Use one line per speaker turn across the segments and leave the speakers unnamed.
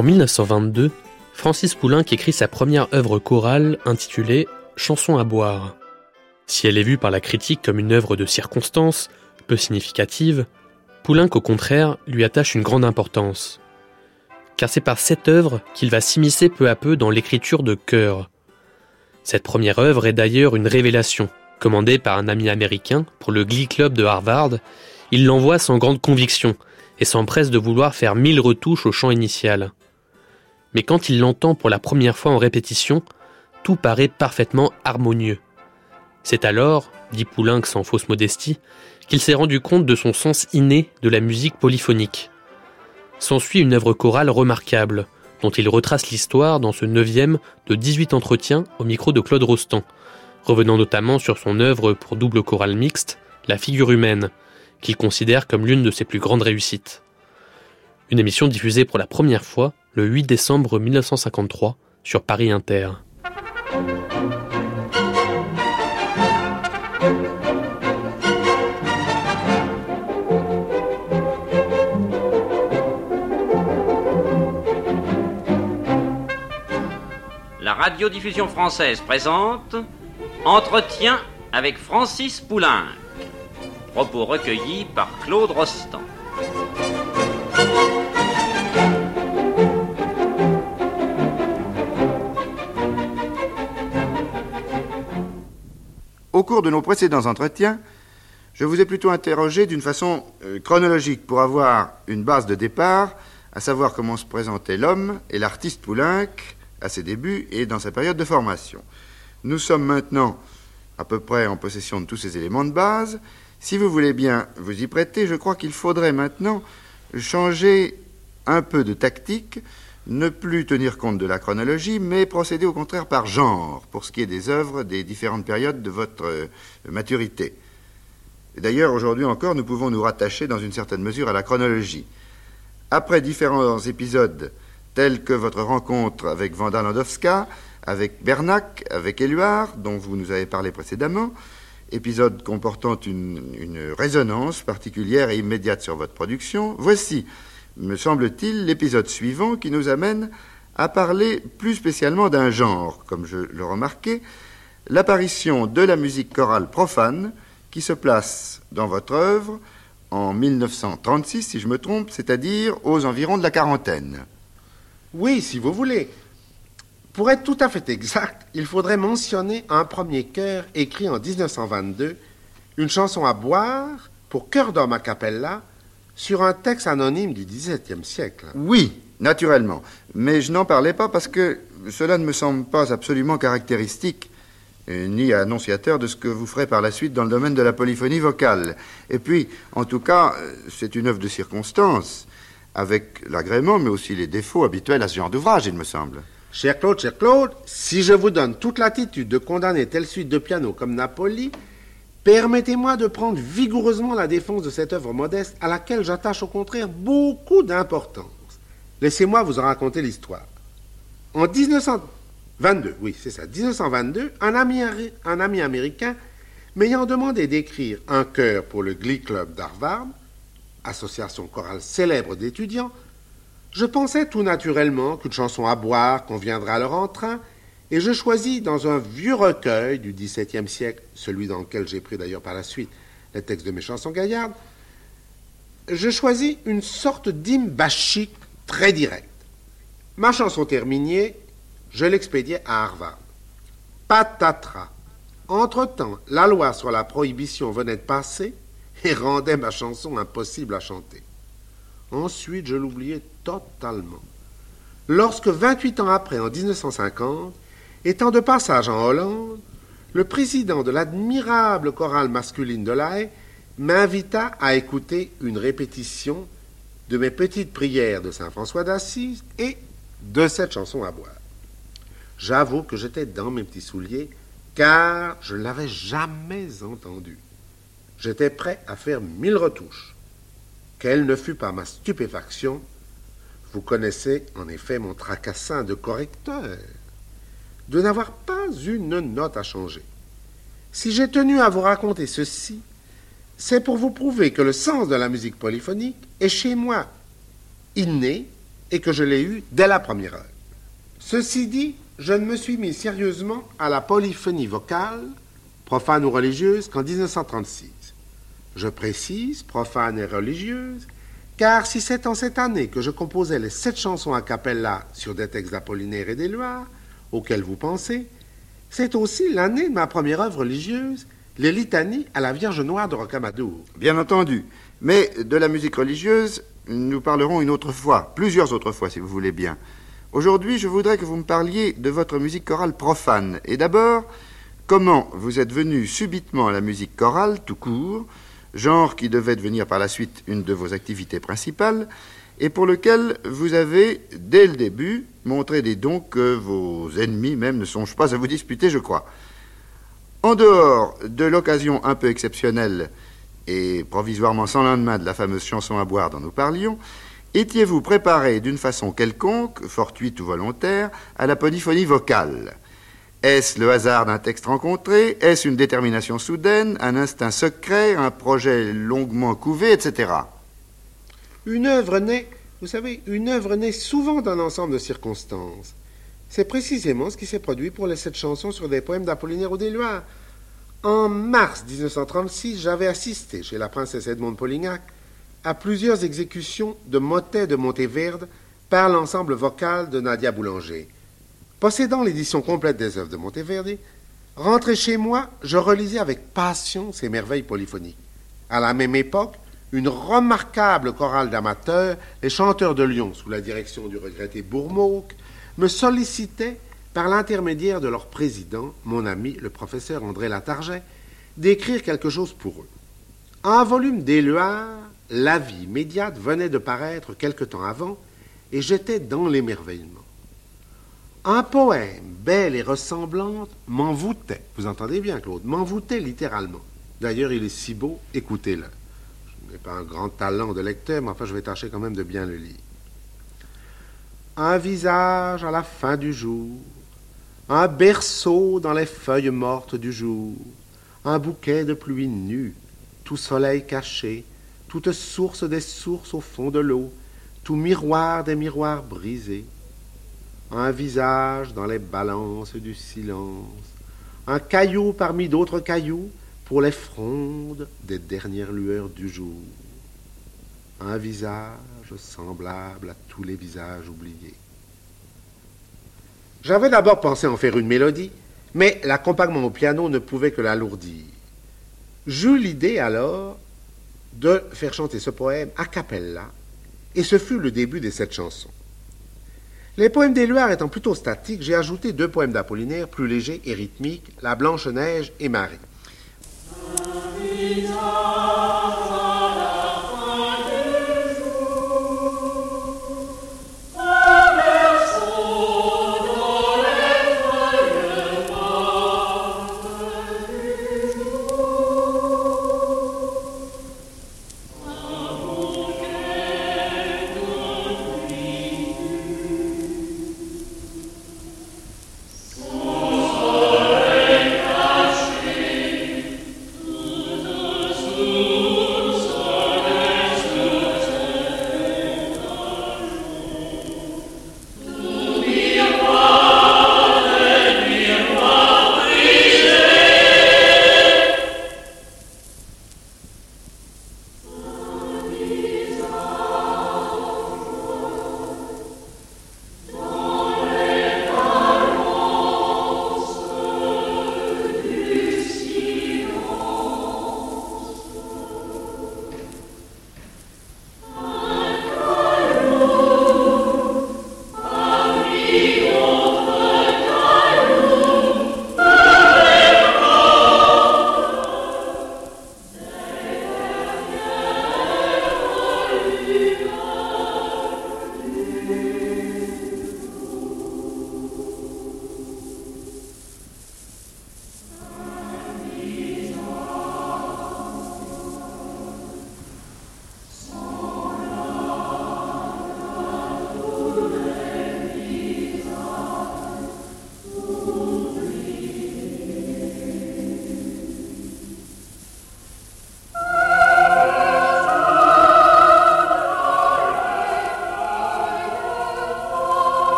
En 1922, Francis Poulenc écrit sa première œuvre chorale intitulée Chanson à boire. Si elle est vue par la critique comme une œuvre de circonstance, peu significative, Poulenc au contraire lui attache une grande importance. Car c'est par cette œuvre qu'il va s'immiscer peu à peu dans l'écriture de chœurs. Cette première œuvre est d'ailleurs une révélation. Commandée par un ami américain pour le Glee Club de Harvard, il l'envoie sans grande conviction et s'empresse de vouloir faire mille retouches au chant initial mais quand il l'entend pour la première fois en répétition, tout paraît parfaitement harmonieux. C'est alors, dit Poulenc sans fausse modestie, qu'il s'est rendu compte de son sens inné de la musique polyphonique. S'ensuit une œuvre chorale remarquable, dont il retrace l'histoire dans ce neuvième de 18 entretiens au micro de Claude Rostand, revenant notamment sur son œuvre pour double chorale mixte, La figure humaine, qu'il considère comme l'une de ses plus grandes réussites. Une émission diffusée pour la première fois le 8 décembre 1953 sur Paris Inter.
La radiodiffusion française présente Entretien avec Francis Poulenc. Propos recueillis par Claude Rostand.
Cours de nos précédents entretiens, je vous ai plutôt interrogé d'une façon euh, chronologique pour avoir une base de départ, à savoir comment se présentait l'homme et l'artiste Poulenc à ses débuts et dans sa période de formation. Nous sommes maintenant à peu près en possession de tous ces éléments de base. Si vous voulez bien vous y prêter, je crois qu'il faudrait maintenant changer un peu de tactique ne plus tenir compte de la chronologie, mais procéder au contraire par genre, pour ce qui est des œuvres des différentes périodes de votre euh, maturité. D'ailleurs, aujourd'hui encore, nous pouvons nous rattacher dans une certaine mesure à la chronologie. Après différents épisodes, tels que votre rencontre avec Vanda Landowska, avec Bernac, avec Éluard, dont vous nous avez parlé précédemment, épisode comportant une résonance particulière et immédiate sur votre production, voici me semble-t-il, l'épisode suivant qui nous amène à parler plus spécialement d'un genre, comme je le remarquais, l'apparition de la musique chorale profane qui se place dans votre œuvre en 1936, si je me trompe, c'est-à-dire aux environs de la quarantaine.
Oui, si vous voulez. Pour être tout à fait exact, il faudrait mentionner un premier chœur écrit en 1922, une chanson à boire pour chœur d'homme a cappella, sur un texte anonyme du XVIIe siècle.
Oui, naturellement. Mais je n'en parlais pas parce que cela ne me semble pas absolument caractéristique euh, ni annonciateur de ce que vous ferez par la suite dans le domaine de la polyphonie vocale. Et puis, en tout cas, euh, c'est une œuvre de circonstance, avec l'agrément, mais aussi les défauts habituels à ce genre d'ouvrage, il me semble.
Cher Claude, cher Claude, si je vous donne toute l'attitude de condamner telle suite de piano comme Napoli, Permettez-moi de prendre vigoureusement la défense de cette œuvre modeste à laquelle j'attache au contraire beaucoup d'importance. Laissez-moi vous en raconter l'histoire. En 1922, oui, c'est ça, 1922, un ami, un ami américain m'ayant demandé d'écrire un chœur pour le Glee Club d'Harvard, association chorale célèbre d'étudiants, je pensais tout naturellement qu'une chanson à boire conviendrait à leur entrain et je choisis dans un vieux recueil du XVIIe siècle, celui dans lequel j'ai pris d'ailleurs par la suite les textes de mes chansons gaillardes, je choisis une sorte d'hymne bachique très direct. Ma chanson terminée, je l'expédiais à Harvard. Patatras. Entre-temps, la loi sur la prohibition venait de passer et rendait ma chanson impossible à chanter. Ensuite, je l'oubliais totalement. Lorsque, 28 ans après, en 1950, Étant de passage en Hollande, le président de l'admirable chorale masculine de La m'invita à écouter une répétition de mes petites prières de Saint François d'Assise et de cette chanson à boire. J'avoue que j'étais dans mes petits souliers, car je ne l'avais jamais entendue. J'étais prêt à faire mille retouches. Quelle ne fut pas ma stupéfaction Vous connaissez en effet mon tracassin de correcteur, de n'avoir pas une note à changer. Si j'ai tenu à vous raconter ceci, c'est pour vous prouver que le sens de la musique polyphonique est chez moi inné et que je l'ai eu dès la première heure. Ceci dit, je ne me suis mis sérieusement à la polyphonie vocale, profane ou religieuse, qu'en 1936. Je précise, profane et religieuse, car si c'est en cette année que je composais les sept chansons a cappella sur des textes d'Apollinaire et d'Éluard, auxquels vous pensez, c'est aussi l'année de ma première œuvre religieuse, les litanies à la Vierge Noire de Rocamadour.
Bien entendu. Mais de la musique religieuse, nous parlerons une autre fois, plusieurs autres fois si vous voulez bien. Aujourd'hui, je voudrais que vous me parliez de votre musique chorale profane. Et d'abord, comment vous êtes venu subitement à la musique chorale tout court, genre qui devait devenir par la suite une de vos activités principales, et pour lequel vous avez, dès le début, montré des dons que vos ennemis même ne songent pas à vous disputer, je crois. En dehors de l'occasion un peu exceptionnelle et provisoirement sans lendemain de la fameuse chanson à boire dont nous parlions, étiez-vous préparé d'une façon quelconque, fortuite ou volontaire, à la polyphonie vocale? Est-ce le hasard d'un texte rencontré? Est-ce une détermination soudaine, un instinct secret, un projet longuement couvé, etc.
Une œuvre naît, vous savez, une œuvre naît souvent d'un ensemble de circonstances. C'est précisément ce qui s'est produit pour les sept chansons sur des poèmes d'Apollinaire ou d'Éluard. En mars 1936, j'avais assisté chez la princesse Edmond Polignac à plusieurs exécutions de motets de Monteverde par l'ensemble vocal de Nadia Boulanger. Possédant l'édition complète des œuvres de Monteverde, rentré chez moi, je relisais avec passion ces merveilles polyphoniques. À la même époque, une remarquable chorale d'amateurs, les chanteurs de Lyon, sous la direction du regretté Bourmauque, me sollicitaient, par l'intermédiaire de leur président, mon ami le professeur André Latarget, d'écrire quelque chose pour eux. Un volume d'Éluard, La vie immédiate, venait de paraître quelque temps avant, et j'étais dans l'émerveillement. Un poème, belle et ressemblante, m'envoûtait. Vous entendez bien, Claude, m'envoûtait littéralement. D'ailleurs, il est si beau, écoutez-le. N'ai pas un grand talent de lecteur, mais enfin, je vais tâcher quand même de bien le lire. Un visage à la fin du jour, un berceau dans les feuilles mortes du jour, un bouquet de pluie nue, tout soleil caché, toute source des sources au fond de l'eau, tout miroir des miroirs brisés, un visage dans les balances du silence, un caillou parmi d'autres cailloux pour les frondes des dernières lueurs du jour, un visage semblable à tous les visages oubliés. J'avais d'abord pensé en faire une mélodie, mais l'accompagnement au piano ne pouvait que l'alourdir. J'eus l'idée alors de faire chanter ce poème a cappella, et ce fut le début de cette chanson. Les poèmes d'Éluard étant plutôt statiques, j'ai ajouté deux poèmes d'Apollinaire plus légers et rythmiques, La Blanche-Neige et Marie.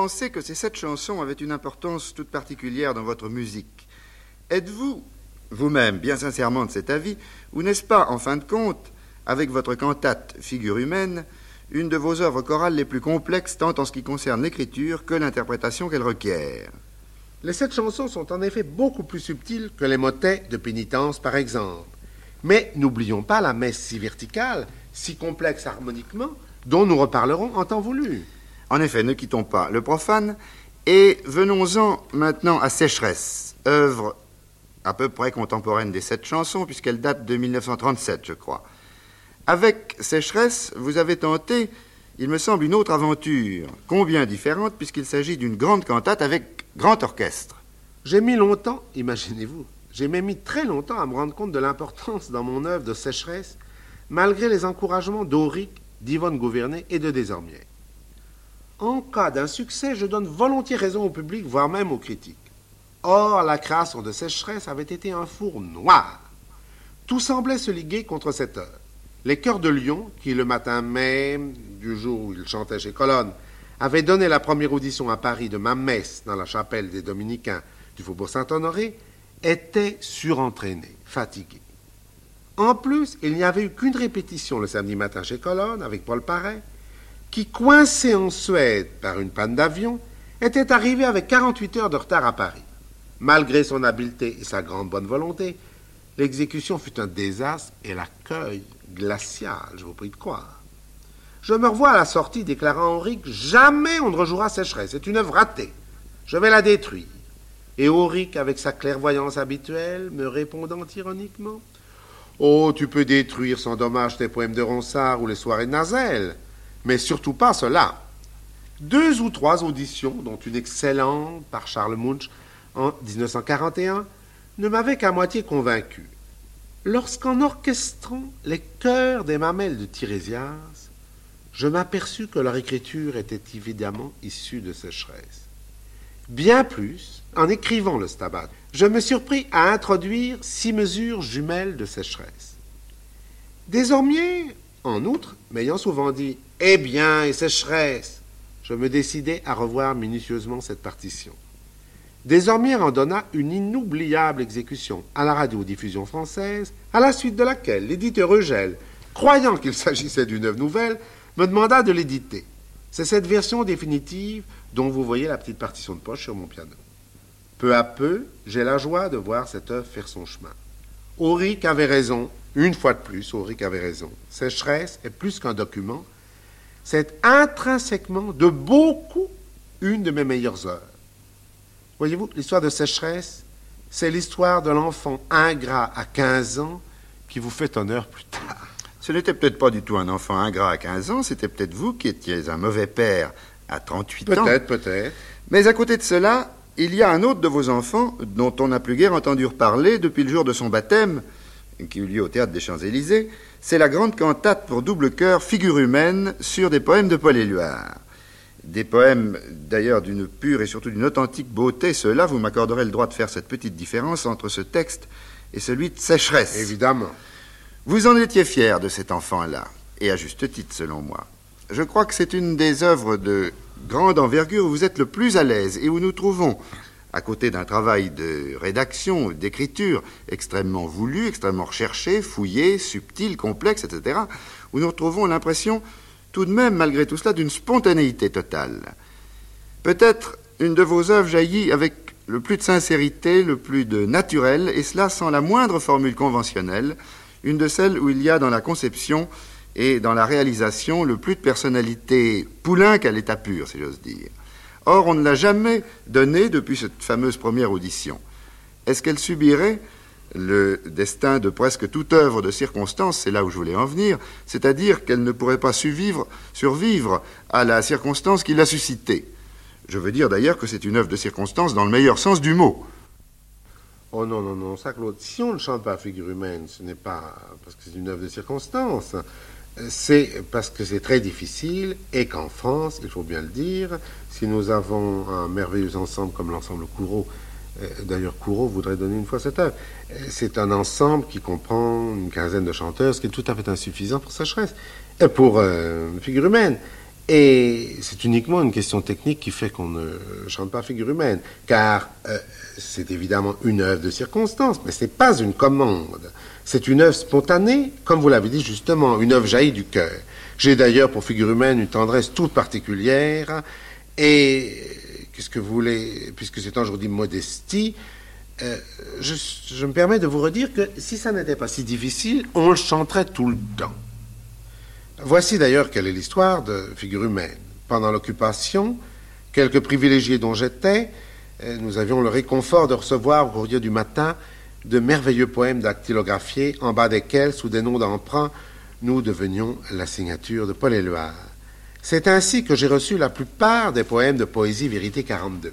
Pensé que ces sept chansons avaient une importance toute particulière dans votre musique? Êtes-vous, vous-même, bien sincèrement de cet avis, ou n'est-ce pas, en fin de compte, avec votre cantate Figure humaine, une de vos œuvres chorales les plus complexes tant en ce qui concerne l'écriture que l'interprétation qu'elle requiert?
Les sept chansons sont en effet beaucoup plus subtiles que les motets de pénitence, par exemple. Mais n'oublions pas la messe si verticale, si complexe harmoniquement, dont nous reparlerons en temps voulu.
En effet, ne quittons pas le profane et venons-en maintenant à Sécheresse, œuvre à peu près contemporaine des sept chansons, puisqu'elle date de 1937, je crois. Avec Sécheresse, vous avez tenté, il me semble, une autre aventure, combien différente, puisqu'il s'agit d'une grande cantate avec grand orchestre.
J'ai mis longtemps, imaginez-vous, j'ai même mis très longtemps à me rendre compte de l'importance dans mon œuvre de sécheresse, malgré les encouragements d'Auric, d'Yvonne Gouvernet et de Désormier. En cas d'insuccès, je donne volontiers raison au public, voire même aux critiques. Or, la création de sécheresse avait été un four noir. Tout semblait se liguer contre cette œuvre. Les chœurs de Lyon, qui le matin même du jour où il chantait chez Colonne, avaient donné la première audition à Paris de ma messe dans la chapelle des Dominicains du Faubourg Saint-Honoré, étaient surentraînés, fatigués. En plus, il n'y avait eu qu'une répétition le samedi matin chez Colonne avec Paul Paré, qui, coincé en Suède par une panne d'avion, était arrivé avec 48 heures de retard à Paris. Malgré son habileté et sa grande bonne volonté, l'exécution fut un désastre et l'accueil glacial, je vous prie de croire. Je me revois à la sortie déclarant à Auric Jamais on ne rejouera Sécheresse, c'est une œuvre ratée. Je vais la détruire. Et Auric, avec sa clairvoyance habituelle, me répondant ironiquement Oh, tu peux détruire sans dommage tes poèmes de Ronsard ou les soirées de Nazel mais surtout pas cela. Deux ou trois auditions, dont une excellente par Charles Munch en 1941, ne m'avaient qu'à moitié convaincu. Lorsqu'en orchestrant les chœurs des mamelles de Tirésias, je m'aperçus que leur écriture était évidemment issue de sécheresse. Bien plus, en écrivant le stabat, je me surpris à introduire six mesures jumelles de sécheresse. Désormais, en outre, m'ayant souvent dit Eh bien, et sécheresse je me décidai à revoir minutieusement cette partition. Désormais en donna une inoubliable exécution à la radiodiffusion française, à la suite de laquelle l'éditeur Eugèle, croyant qu'il s'agissait d'une œuvre nouvelle, me demanda de l'éditer. C'est cette version définitive dont vous voyez la petite partition de poche sur mon piano. Peu à peu, j'ai la joie de voir cette œuvre faire son chemin. Auric avait raison, une fois de plus, Auric avait raison. Sécheresse est plus qu'un document, c'est intrinsèquement de beaucoup une de mes meilleures heures. Voyez-vous, l'histoire de Sécheresse, c'est l'histoire de l'enfant ingrat à 15 ans qui vous fait honneur plus tard.
Ce n'était peut-être pas du tout un enfant ingrat à 15 ans, c'était peut-être vous qui étiez un mauvais père à 38 ans.
Peut-être, peut-être.
Mais à côté de cela, il y a un autre de vos enfants dont on n'a plus guère entendu reparler depuis le jour de son baptême, qui eut lieu au théâtre des Champs-Élysées, c'est la grande cantate pour double chœur Figure humaine sur des poèmes de Paul Éluard. Des poèmes d'ailleurs d'une pure et surtout d'une authentique beauté, ceux-là, vous m'accorderez le droit de faire cette petite différence entre ce texte et celui de Sécheresse.
Évidemment.
Vous en étiez fier de cet enfant-là, et à juste titre selon moi. Je crois que c'est une des œuvres de grande envergure où vous êtes le plus à l'aise et où nous trouvons à côté d'un travail de rédaction, d'écriture extrêmement voulu, extrêmement recherché, fouillé, subtil, complexe, etc., où nous retrouvons l'impression, tout de même, malgré tout cela, d'une spontanéité totale. Peut-être une de vos œuvres jaillit avec le plus de sincérité, le plus de naturel, et cela sans la moindre formule conventionnelle, une de celles où il y a dans la conception et dans la réalisation le plus de personnalité poulain qu'à l'état pur, si j'ose dire. Or, on ne l'a jamais donnée depuis cette fameuse première audition. Est-ce qu'elle subirait le destin de presque toute œuvre de circonstance, c'est là où je voulais en venir, c'est-à-dire qu'elle ne pourrait pas survivre, à la circonstance qui l'a suscitée. Je veux dire d'ailleurs que c'est une œuvre de circonstance dans le meilleur sens du mot.
Oh non, non, non, ça, Claude. Si on ne chante pas figure humaine, ce n'est pas parce que c'est une œuvre de circonstance. C'est parce que c'est très difficile et qu'en France, il faut bien le dire, si nous avons un merveilleux ensemble comme l'ensemble Courreau, euh, d'ailleurs Courreau voudrait donner une fois cette œuvre, euh, c'est un ensemble qui comprend une quinzaine de chanteurs, ce qui est tout à fait insuffisant pour Sécheresse, et pour euh, figure humaine. Et c'est uniquement une question technique qui fait qu'on ne chante pas figure humaine, car c'est évidemment une œuvre de circonstance, mais ce n'est pas une commande. C'est une œuvre spontanée, comme vous l'avez dit justement, une œuvre jaillie du cœur. J'ai d'ailleurs pour figure humaine une tendresse toute particulière, et qu'est-ce puisque c'est un jour de modestie, euh, je, me permets de vous redire que si ça n'était pas si difficile, on chanterait tout le temps. Voici d'ailleurs quelle est l'histoire de figure humaine. Pendant l'occupation, quelques privilégiés dont j'étais, euh, nous avions le réconfort de recevoir au courrier du matin de merveilleux poèmes dactylographiés, en bas desquels, sous des noms d'emprunt, nous devenions la signature de Paul Éluard. C'est ainsi que j'ai reçu la plupart des poèmes de Poésie Vérité 42.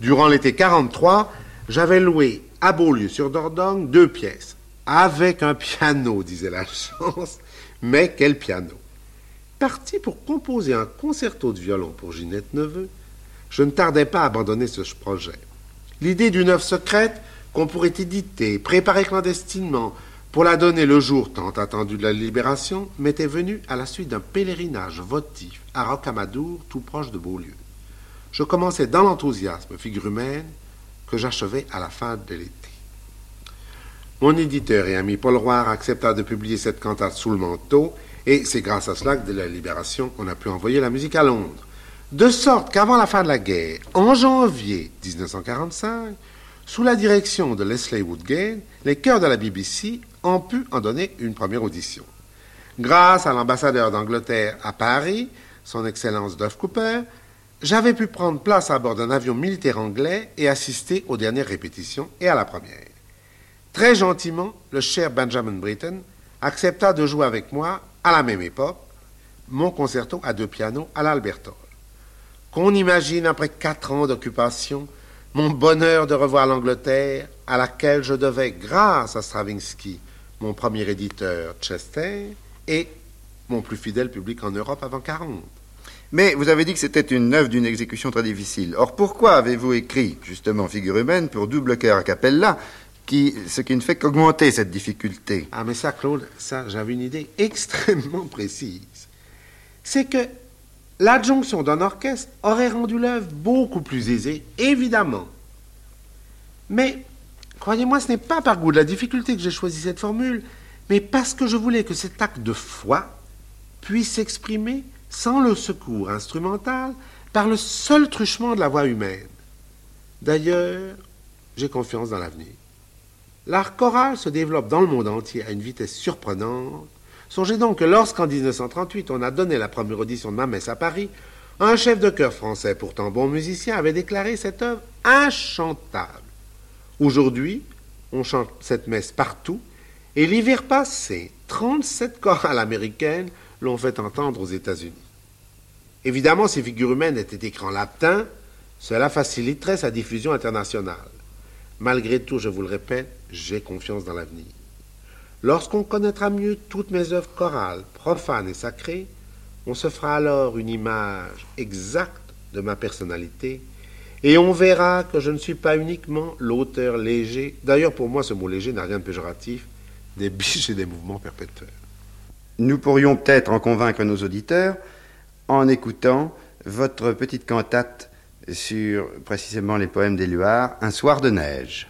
Durant l'été 43, j'avais loué à Beaulieu-sur-Dordogne deux pièces, avec un piano, disait la chance, mais quel piano Parti pour composer un concerto de violon pour Ginette Neveu, je ne tardais pas à abandonner ce projet. L'idée d'une œuvre secrète qu'on pourrait éditer, préparer clandestinement, pour la donner le jour tant attendu de la libération, m'était venue à la suite d'un pèlerinage votif à Rocamadour, tout proche de Beaulieu. Je commençais dans l'enthousiasme figure humaine que j'achevais à la fin de l'été. Mon éditeur et ami Paul Roire accepta de publier cette cantate sous le manteau, et c'est grâce à cela que dès la libération, on a pu envoyer la musique à Londres. De sorte qu'avant la fin de la guerre, en janvier 1945, sous la direction de Leslie Woodgate, les chœurs de la BBC ont pu en donner une première audition. Grâce à l'ambassadeur d'Angleterre à Paris, son Excellence Duff Cooper, j'avais pu prendre place à bord d'un avion militaire anglais et assister aux dernières répétitions et à la première. Très gentiment, le cher Benjamin Britten accepta de jouer avec moi, à la même époque, mon concerto à deux pianos à l'Albertol. Qu'on imagine, après quatre ans d'occupation, mon bonheur de revoir l'Angleterre, à laquelle je devais, grâce à Stravinsky, mon premier éditeur Chester, et mon plus fidèle public en Europe avant 40.
Mais vous avez dit que c'était une œuvre d'une exécution très difficile. Or, pourquoi avez-vous écrit, justement, Figure humaine pour double cœur à cappella, qui, ce qui ne fait qu'augmenter cette difficulté?
Ah, mais ça, Claude, ça, j'avais une idée extrêmement précise. C'est que L'adjonction d'un orchestre aurait rendu l'œuvre beaucoup plus aisée, évidemment. Mais, croyez-moi, ce n'est pas par goût de la difficulté que j'ai choisi cette formule, mais parce que je voulais que cet acte de foi puisse s'exprimer sans le secours instrumental par le seul truchement de la voix humaine. D'ailleurs, j'ai confiance dans l'avenir. L'art choral se développe dans le monde entier à une vitesse surprenante Songez donc que lorsqu'en 1938 on a donné la première audition de ma messe à Paris, un chef de chœur français, pourtant bon musicien, avait déclaré cette œuvre inchantable. Aujourd'hui, on chante cette messe partout, et l'hiver passé, 37 chorales américaines l'ont fait entendre aux États-Unis. Évidemment, ces figures humaines étaient écrites en latin, cela faciliterait sa diffusion internationale. Malgré tout, je vous le répète, j'ai confiance dans l'avenir. Lorsqu'on connaîtra mieux toutes mes œuvres chorales, profanes et sacrées, on se fera alors une image exacte de ma personnalité, et on verra que je ne suis pas uniquement l'auteur léger, d'ailleurs pour moi ce mot léger n'a rien de péjoratif, des biches et des mouvements perpétuels.
Nous pourrions peut-être en convaincre nos auditeurs en écoutant votre petite cantate sur précisément les poèmes d'Éluard, Un soir de neige.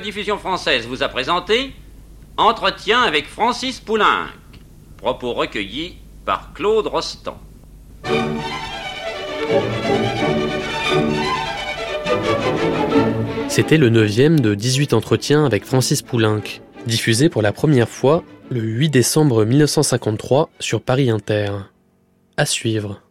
Radiodiffusion française vous a présenté Entretien avec Francis Poulenc. Propos recueillis par Claude Rostand.
C'était le neuvième de 18 entretiens avec Francis Poulenc, diffusé pour la première fois le 8 décembre 1953 sur Paris Inter. À suivre.